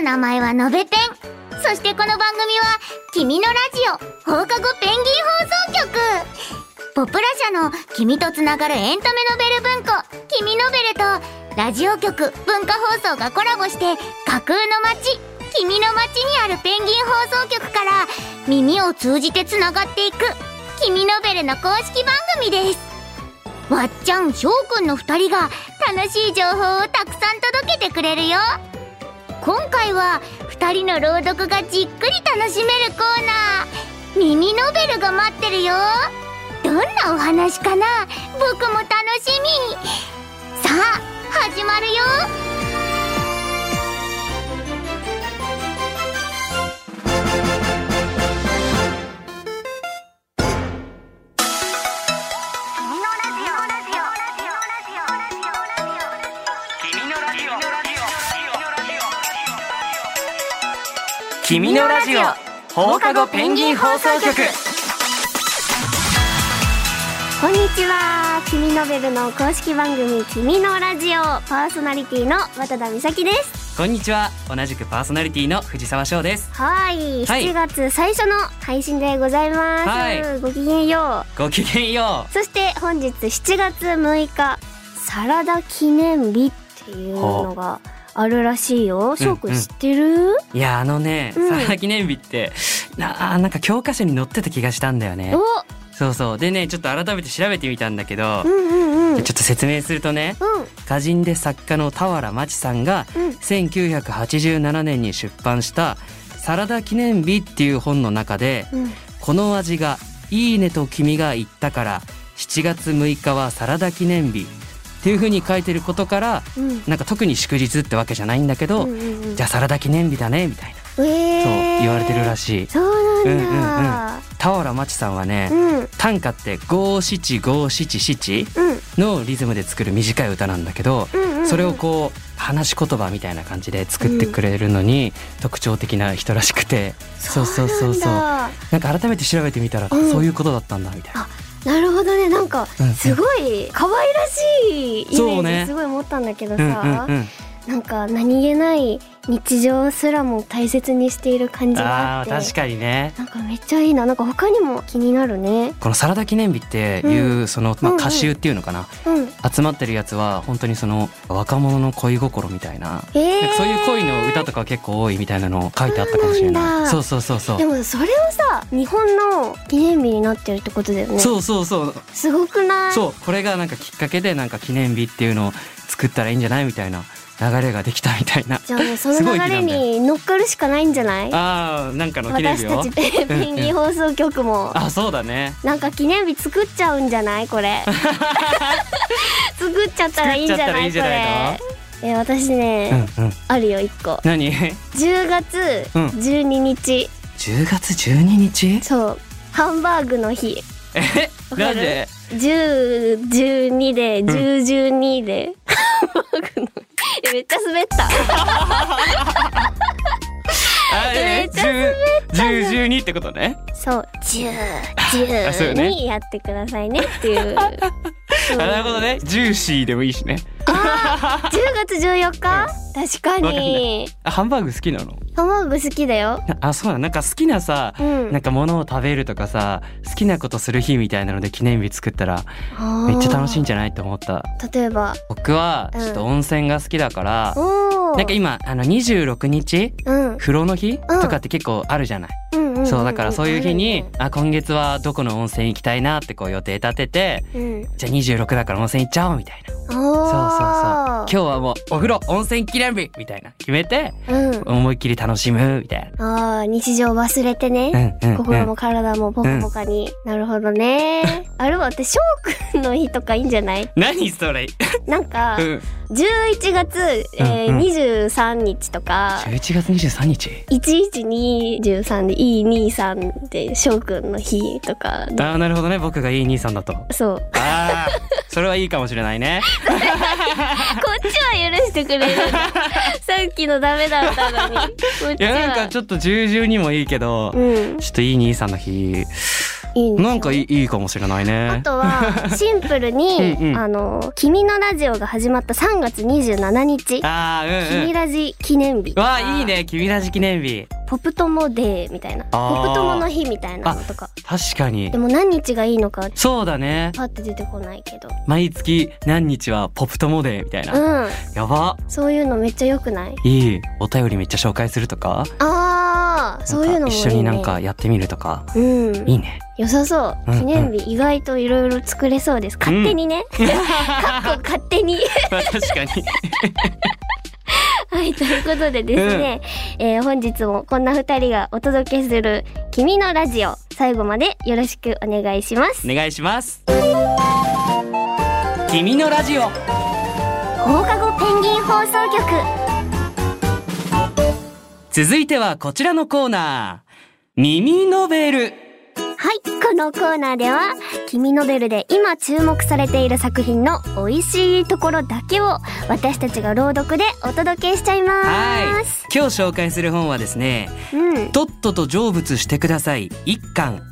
の名前はのべペン。そしてこの番組は、君のラジオ、放課後ペンギン放送局。ポプラ社の君とつながるエンタメノベル文庫、君ノベルと、ラジオ局、文化放送がコラボして、架空の街、君の街にあるペンギン放送局から、耳を通じてつながっていく、君ノベルの公式番組です。わっちゃん、しょうくんの二人が楽しい情報をたくさん届けてくれるよ。今回は2人の朗読がじっくり楽しめるコーナー、耳ノベルが待ってるよ。どんなお話かな？僕も楽しみ。さあ、始まるよ。君のラジオ。放課後ペンギン放送局。こんにちは。君ノベルの公式番組君のラジオ。パーソナリティの渡田美咲です。こんにちは。同じくパーソナリティの藤沢翔です。はい。はい。7月最初の配信でございます、はい。ごきげんよごきげんよう。そして本日7月6日サラダ記念日っていうのがあるらしいよ。翔くん。知ってる、ういやあのね、うん。サラダ記念日ってなあなんか教科書に載ってた気がしたんだよね。お！そうそう。でねちょっと改めて調べてみたんだけど、うんうんうん。ちょっと説明するとねうん。歌人で作家の俵真知さんがうん。1987年に出版した「サラダ記念日」っていう本の中でうん。この味がいいねと君が言ったから7月6日はサラダ記念日っていう風に書いてることからうん。なんか特に祝日ってわけじゃないんだけど、うんうんうん。じゃあサラダ記念日だねみたいな、えー。そう言われてるらしい。そうなんだ。俵真知さんはね、うん。うん短歌って五七五七七のリズムで作る短い歌なんだけど、うんうんうん。それをこう話し言葉みたいな感じで作ってくれるのに特徴的な人らしくて、そうそうそうそうなんだなんか改めて調べてみたら、うん。そういうことだったんだみたいな。なるほどね。なんかすごい可愛らしいイメージすごい持ったんだけどうんうんさ、うん、なんか何気ない日常すらも大切にしている感じがあって。確かにね。なんかめっちゃいいな。なんか他にも気になるね。このサラダ記念日っていう、その、まあ、うんうん。歌集っていうのかな、うん。集まってるやつは本当にその若者の恋心みたいな,、えー、なそういう恋の歌とか結構多いみたいなのを書いてあったかもしれない。そうそうそうそう。でもそれをさ日本の記念日になってるってことだよね。そうそうそう。すごくない？そう。これがなんかきっかけでなんか記念日っていうのを作ったらいいんじゃないみたいな流れができたみたいな。じゃあもうその流れに乗っかるしかないんじゃない？あーなんかの記念日を？私たちペペンギン放送局も。あそうだね。なんか記念日作っちゃうんじゃない？これ。作っちゃったらいいんじゃない？これ。え私ね、うんうん。あるよ一個。何？10月うん。12日、10月12日？そう。ハンバーグの日。え？なんで？1012で1012で、ハンバーグのえめっちゃ滑った。あめっちゃ10 10 12ってことね。そう。10あそうよね。12やってくださいねっていう。あなるほどね。ジューシーでもいいしね。あ 10月14日？確かに。あハンバーグ好きなの？ハンバーグ好きだよ。あそうなの。なんか好きなさ、うん。なんか物を食べるとかさ好きなことする日みたいなので記念日作ったらめっちゃ楽しいんじゃないって思った。例えば？僕はうん。ちょっと温泉が好きだから、おー。なんか今あの26日？うん。風呂の日？うん。とかって結構あるじゃない、うんうんんんそうだからそういう日に、ああ今月はどこの温泉行きたいなってこう予定立ててるねじゃあ26だから温泉行っちゃおうみたいな。うん、そうそうそう。今今日はもうお風呂温泉記念日みたいな決めてうん。思いっきり楽しむみたいあー日常忘れてね、な、うんうんうん。心も、体もポカポカに、なるほどね。あれはって翔くんの日とかいいんじゃない？何それ、なんかうん、11月、えーうんうん23日とか11月23日1123でいい兄さんで翔くんの日とか。ああなるほどね。僕がいい兄さんだと。そう。ああそれはいいかもしれないね。こっちは許してくれる。さっきのダメだったのに。いやなんかちょっと重々にもいいけど、うん。ちょっといい兄さんの日。いいなんかいいいいかもしれないあねとは シンプルにうんうん。あの「君のラジオ」が始まった3月27日。あーうんうん。君ラジ記念日。わあいいね。君ラジ記念日ポプ友デーみたいな。ポプ友の日みたいなのとか。確かに。でも何日がいいのかそうだね。パッて出てこないけど。毎月何日はポップ友デーみたいな、うん。やば。そういうのめっちゃ良くない？いい。お便りめっちゃ紹介するとか？あーそういうのもいい、ね、一緒になんかやってみるとか？うん。いいね。良さそう。うんうん。記念日意外といろいろ作れそうです勝手にね、かっこ勝手にまあ確かに はいということでですね、えー本日もこんな二人がお届けする「君のラジオ」最後までよろしくお願いします。お願いします。君のラジオ。放課後ペンギン放送局。続いてはこちらのコーナー。耳ノベルはいこのコーナーでは「君ノベル」で今注目されている作品の美味しいところだけを私たちが朗読でお届けしちゃいまはい。す今日紹介する本はですねうん。とっとと成仏してください。一巻。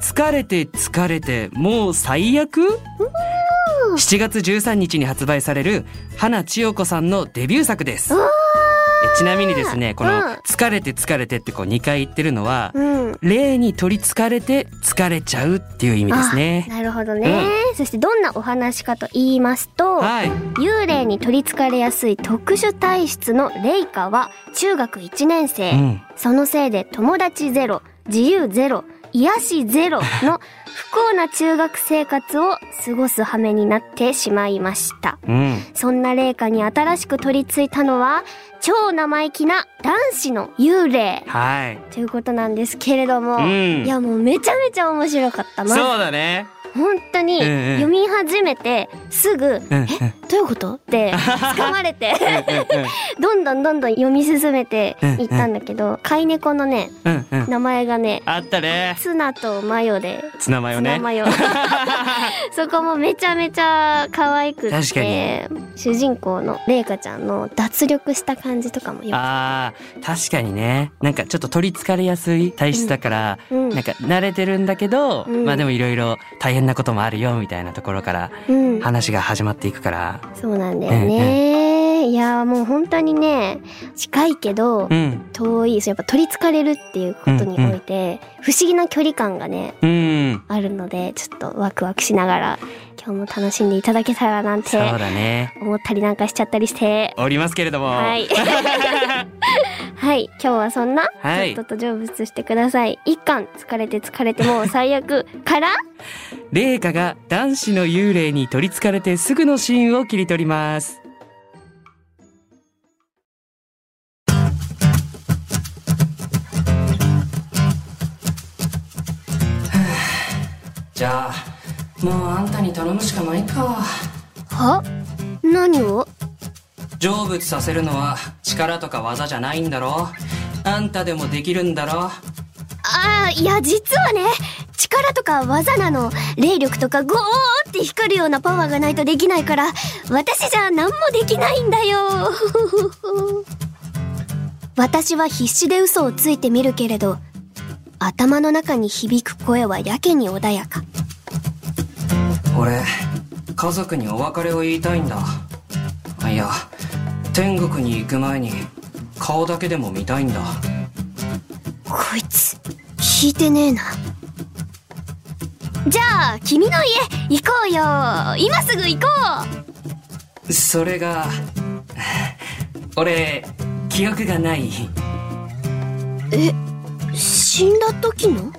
疲れて疲れてもう最悪？7月13日に発売される花千代子さんのデビュー作です。うちなみにですねこのうん「疲れて疲れて」ってこう2回言ってるのはうん。霊に取りつかれて疲れちゃうっていう意味ですね。なるほどね、そしてどんなお話かと言いますと、はい。幽霊に取りつかれやすい特殊体質のレイカは中学1年生、うん。そのせいで友達ゼロ自由ゼロ癒しゼロの不幸な中学生活を過ごす羽目になってしまいました。うん。そんな霊下に新しく取り付いたのは超生意気な男子の幽霊。はい。ということなんですけれども、うん。いやもうめちゃめちゃ面白かった。まずそうだね。本当に読み始めてすぐ、うんうん。どういうこと？って掴まれて どんどんどんどん読み進めていったんだけど、飼い猫のね名前がねあったね。ツナとマヨで。ツナマヨね。ツナマヨそこもめちゃめちゃ可愛く確かて主人公のレイカちゃんの脱力した感じとかもよあー確かにね。なんかちょっと取りつかれやすい体質だから、うん。なんか慣れてるんだけど、うん。まあでもいろいろ大変なこともあるよみたいなところからうん。話が始まっていくから。そうなんだよね、いやもう本当にね近いけど、うん。遠いやっぱ取りつかれるっていうことにおいて、不思議な距離感がねうん。あるのでちょっとワクワクしながら今日も楽しんでいただけたらなんてそうだね。思ったりなんかしちゃったりして。おりますけれども。はい。はい。今日はそんな、はい。とっとと成仏してください。一巻疲れて疲れてもう最悪から 麗華が男子の幽霊に取りつかれてすぐのシーンを切り取りますじゃあもうあんたに頼むしかないか。は？何を？成仏させるのは力とか技じゃないんだろ。あんたでもできるんだろ。ああいや実はね力とか技なの。霊力とかゴーって光るようなパワーがないとできないから私じゃ何もできないんだよ。私は必死で嘘をついてみるけれど頭の中に響く声はやけに穏やか。俺家族にお別れを言いたいんだ。いや天国に行く前に顔だけでも見たいんだ。こいつ聞いてねえな。じゃあ君の家行こうよ。今すぐ行こそれが俺記憶がない。う死んだ時の？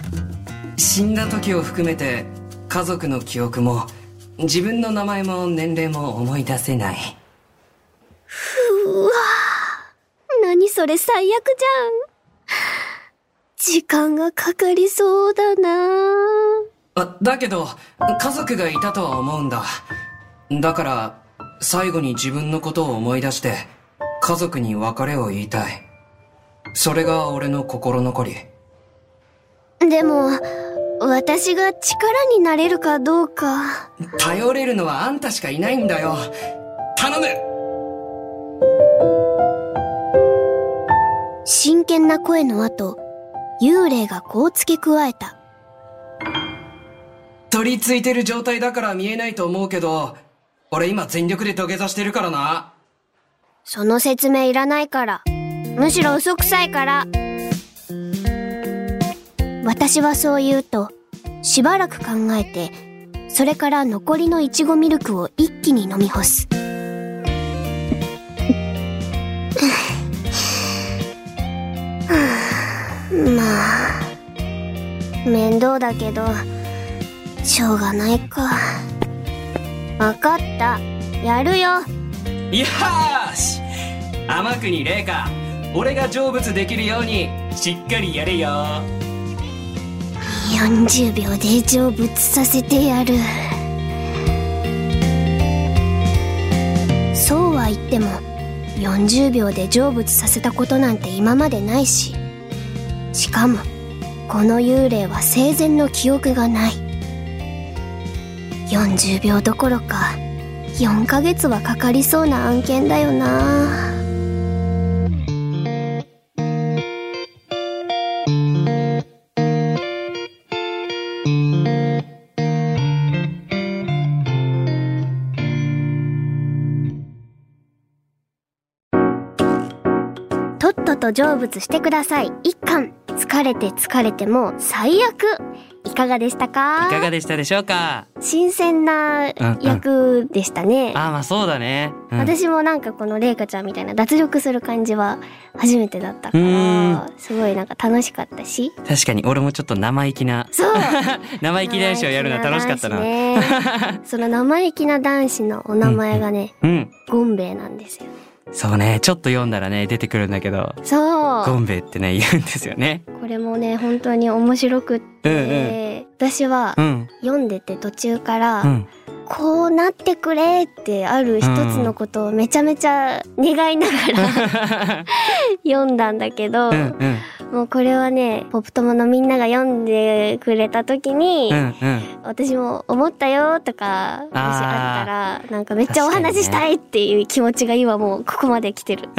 死んだ時を含めて家族の記憶も自分の名前も年齢も思い出せない。うわ何それ最悪じゃん。時間がかかりそうだな。あだけど家族がいたとは思うんだ。だから最後に自分のことを思い出して家族に別れを言いたい。それが俺の心残りでも私が力になれるかどうか頼れるのはあんたしかいないんだよ頼む真剣な声の後幽霊がこう付け加えた取り付いてる状態だから見えないと思うけど、俺今全力で土下座してるからな。その説明いらないから。むしろ嘘くさいから。私はそう言うと、しばらく考えて、それから残りのいちごミルクを一気に飲み干す。まあ、面倒だけど、しょうがないか。わかった。やるよ。よーし天国麗華、俺が成仏できるように、しっかりやれよ。40秒で成仏させてやる。そうは言っても40秒で成仏させたことなんて今までないししかもこの幽霊は生前の記憶がない。40秒どころか4ヶ月はかかりそうな案件だよな。成仏してください。一巻疲れて疲れてもう最悪。いかがでしたか？いかがでしたでしょうか？新鮮な役でしたね、ああ、まあそうだね。うん。私もなんかこのレイカちゃんみたいな脱力する感じは初めてだったかうらすごいなんか楽しかったし。確かに俺もちょっと生意気な、そう。生意気男子をやるのは楽しかったな。ね その生意気な男子のお名前がね、うん。ゴンベイなんですよそうね、ちょっと読んだらね、出てくるんだけど、そうゴンベイってね、言うんですよね。これもね本当に面白くって、私はうん。読んでて途中から、うん。こうなってくれってある一つのことをめちゃめちゃ願いながら 読んだんだけど、うんうん。もうこれはね、ポップ友のみんなが読んでくれた時に、うんうん。私も思ったよとか、もしあったら、なんかめっちゃお話ししたいっていう気持ちが今もうここまで来てる。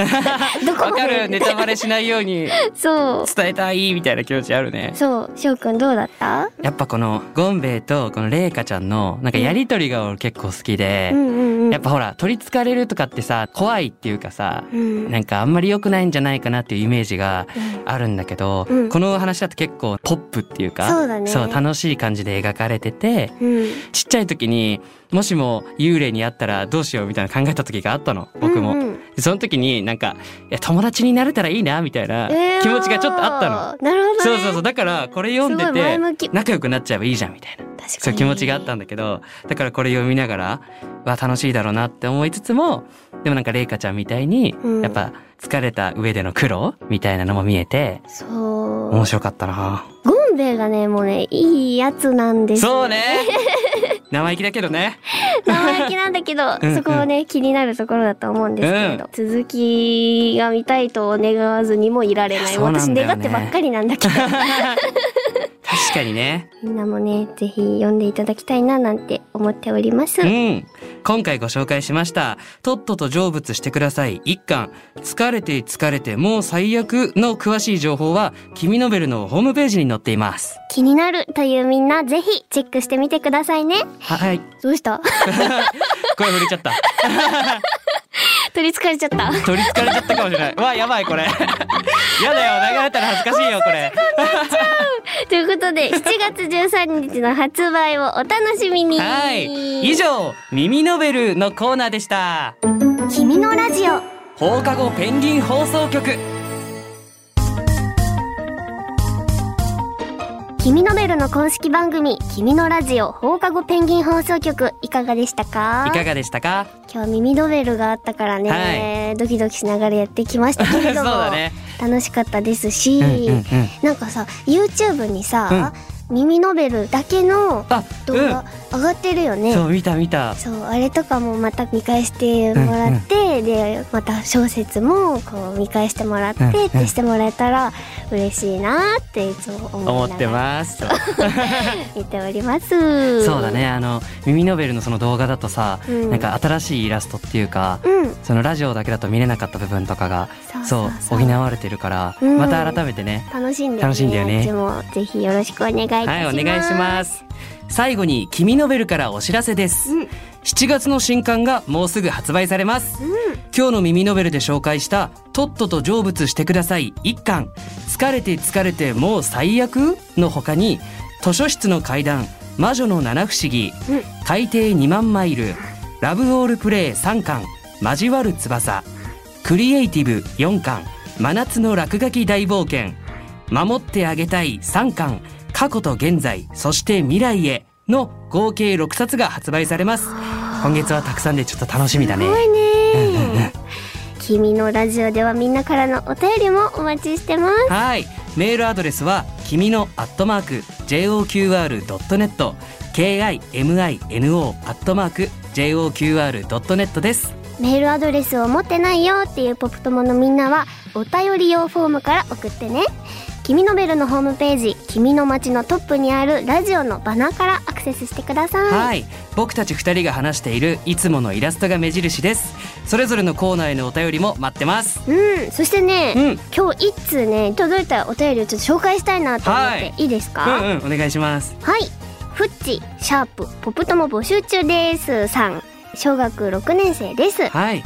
どこまで？わかるネタバレしないようにそう。伝えたいみたいな気持ちあるね。そう、翔くんどうだった？やっぱこのゴンベイとこのレイカちゃんのなんかやりとりが俺結構好きでう、んうんうん。やっぱほら取り憑かれるとかってさ怖いっていうかさうん。なんかあんまり良くないんじゃないかなっていうイメージがあるんだけど、うんこの話だと結構ポップっていうかそうだね楽しい感じで描かれててうん。ちっちゃい時にもしも幽霊に会ったらどうしようみたいな考えた時があったの僕も。うんうんでその時になんかいや友達になれたらいいなみたいな気持ちがちょっとあったの。の。なるほどね。そうそうそうだからこれ読んでて仲良くなっちゃえばいいじゃんみたいな確かに。そういう気持ちがあったんだけどだからこれ読みながらは楽しいだろうなって思いつつもでもなんかレイカちゃんみたいにうんやっぱ疲れた上での苦労みたいなのも見えてそう。面白かったな。ゴンベイがね、もうね、いいやつなんですよそうね。生意気だけどね。生意気なんだけど うんそこもね、気になるところだと思うんですけれど、続きが見たいと願わずにもいられない。なね。願ってばっかりなんだけど。確かにねみんなもね、ぜひ読んでいただきたいななんて思っております。うん今回ご紹介しました「とっとと成仏してください」一巻「疲れて疲れてもう最悪」の詳しい情報は「君ノベル」のホームページに載っています気になるというみんな、ぜひチェックしてみてくださいね。はいどうした？声震えちゃった 取り憑かれちゃった。取り憑かれちゃったかもしれない。うわ、やばい、これ。やだよ、流れたら恥ずかしいよ、これ。ということで、7月13日の発売をお楽しみに。はい。以上、耳ノベルのコーナーでした。君のラジオ。放課後ペンギン放送局。君のベルの公式番組、君のラジオ放課後ペンギン放送局、いかがでしたか？いかがでしたか？今日耳ノベルがあったからね、ドキドキしながらやってきましたけれども、ね。楽しかったですし、うんうんうん。なんかさ YouTube にさ、耳ノベルだけのあ、動画上がってるよね、うん。そう、見た見た。そうあれとかもまた見返してもらって、でまた小説もこう見返してもらって、うんうん。ってしてもらえたら嬉しいなっていつも思思ってます。見ております。そうだね、あの、耳ノベルのその動画だとさ、うん。なんか新しいイラストっていうか、うん。そのラジオだけだと見れなかった部分とかが、そう補われてるから、うん。また改めてね、楽しんで楽しんでよね。あっちもぜひよろしくお願願いいたします。はい、お願いします。最後に、君ノベルからお知らせです。うん。7月の新刊がもうすぐ発売されます。今日の耳ノベルで紹介した、とっとと成仏してください。一巻、疲れて疲れてもう最悪？の他に、図書室の階段、魔女の七不思議、うん。海底2万マイル、ラブオールプレイ3巻、交わる翼、クリエイティブ4巻、真夏の落書き大冒険、守ってあげたい3巻過去と現在そして未来への合計6冊が発売されます。今月はたくさんでちょっと楽しみだね。すごいね。君のラジオではみんなからのお便りもお待ちしてます。はい。メールアドレスは君のアットマーク JOQR.net KIMINO アットマーク JOQR.net です。メールアドレスを持ってないよっていうポップ友のみんなはお便り用フォームから送ってね君のベルのホームページ君の街のトップにあるラジオのバナーからアクセスしてくださいはい僕たち2人が話しているいつものイラストが目印ですそれぞれのコーナーへのお便りも待ってますうんそしてね、うん今日一通ね届いたお便りをちょっと紹介したいなと思って、はいい、いですうか、んうんお願いしますはい。フッチ、シャープ、ポップ友募集中です。さん。小学6年生です。はい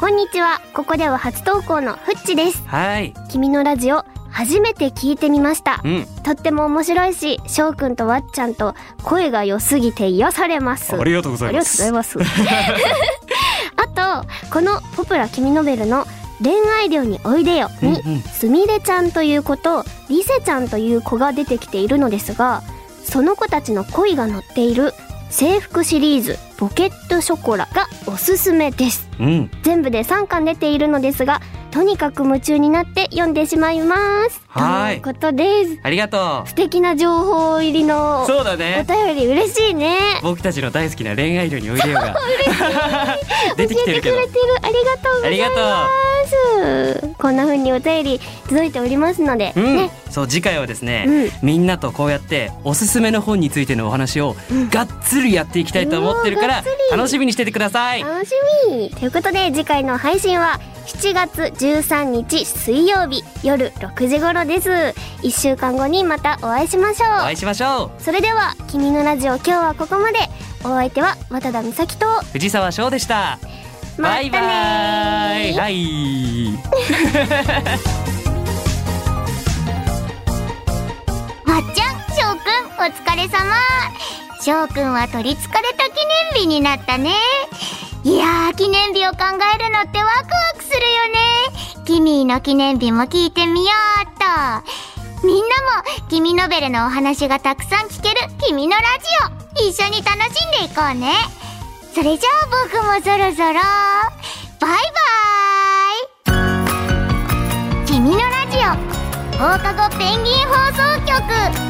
こんにちは。ここでは初投稿のフッチです。はい君のラジオ、初めて聞いてみましたう。んとっても面白いし、翔くんとわっちゃんと声が良すぎて癒されます。ありがとうござありがとうございます。あと、このポプラ君ノベルの恋愛寮においでよに、すみれちゃんという子とリセちゃんという子が出てきているのですがその子たちの恋が載っている制服シリーズポケットショコラがおすすめですうん全部で3巻出ているのですがとにかく夢中になって読んでしまいます。はい。ということです。ありがと素敵な情報入りのうそうだおね便り嬉しいね。僕たちの大好きな恋愛寮においでよが。出てきてるけど。教えてくれてる。ありがとうございありがとますこんな風にお便り届いておりますので、う、うん。ね。そう次回はですね、うん。みんなとこうやっておすすめの本についてのお話をがっつりやっていきたいと思ってるから楽しみにしててください。楽しみ。ということで次回の配信は7月13日水曜日夜6時頃です。1週間後にまたお会いしましょう。お会いしましょそれでは「君のラジオ」今日はここまで。お相手は渡田美咲とう藤沢翔でした。バイバーイ。はい。わ っちゃん、しょうくん、お疲れ様。しょうくんは取りつかれた記念日になったね。いやー、記念日を考えるのってワクワクするよね。キミーの記念日も聞いてみようっと。みんなも、君ノベルのお話がたくさん聞ける君のラジオ、一緒に楽しんでいこうね。それじゃあ僕もそろそろ、バイバーイ君のラジオ放課後ペンギン放送局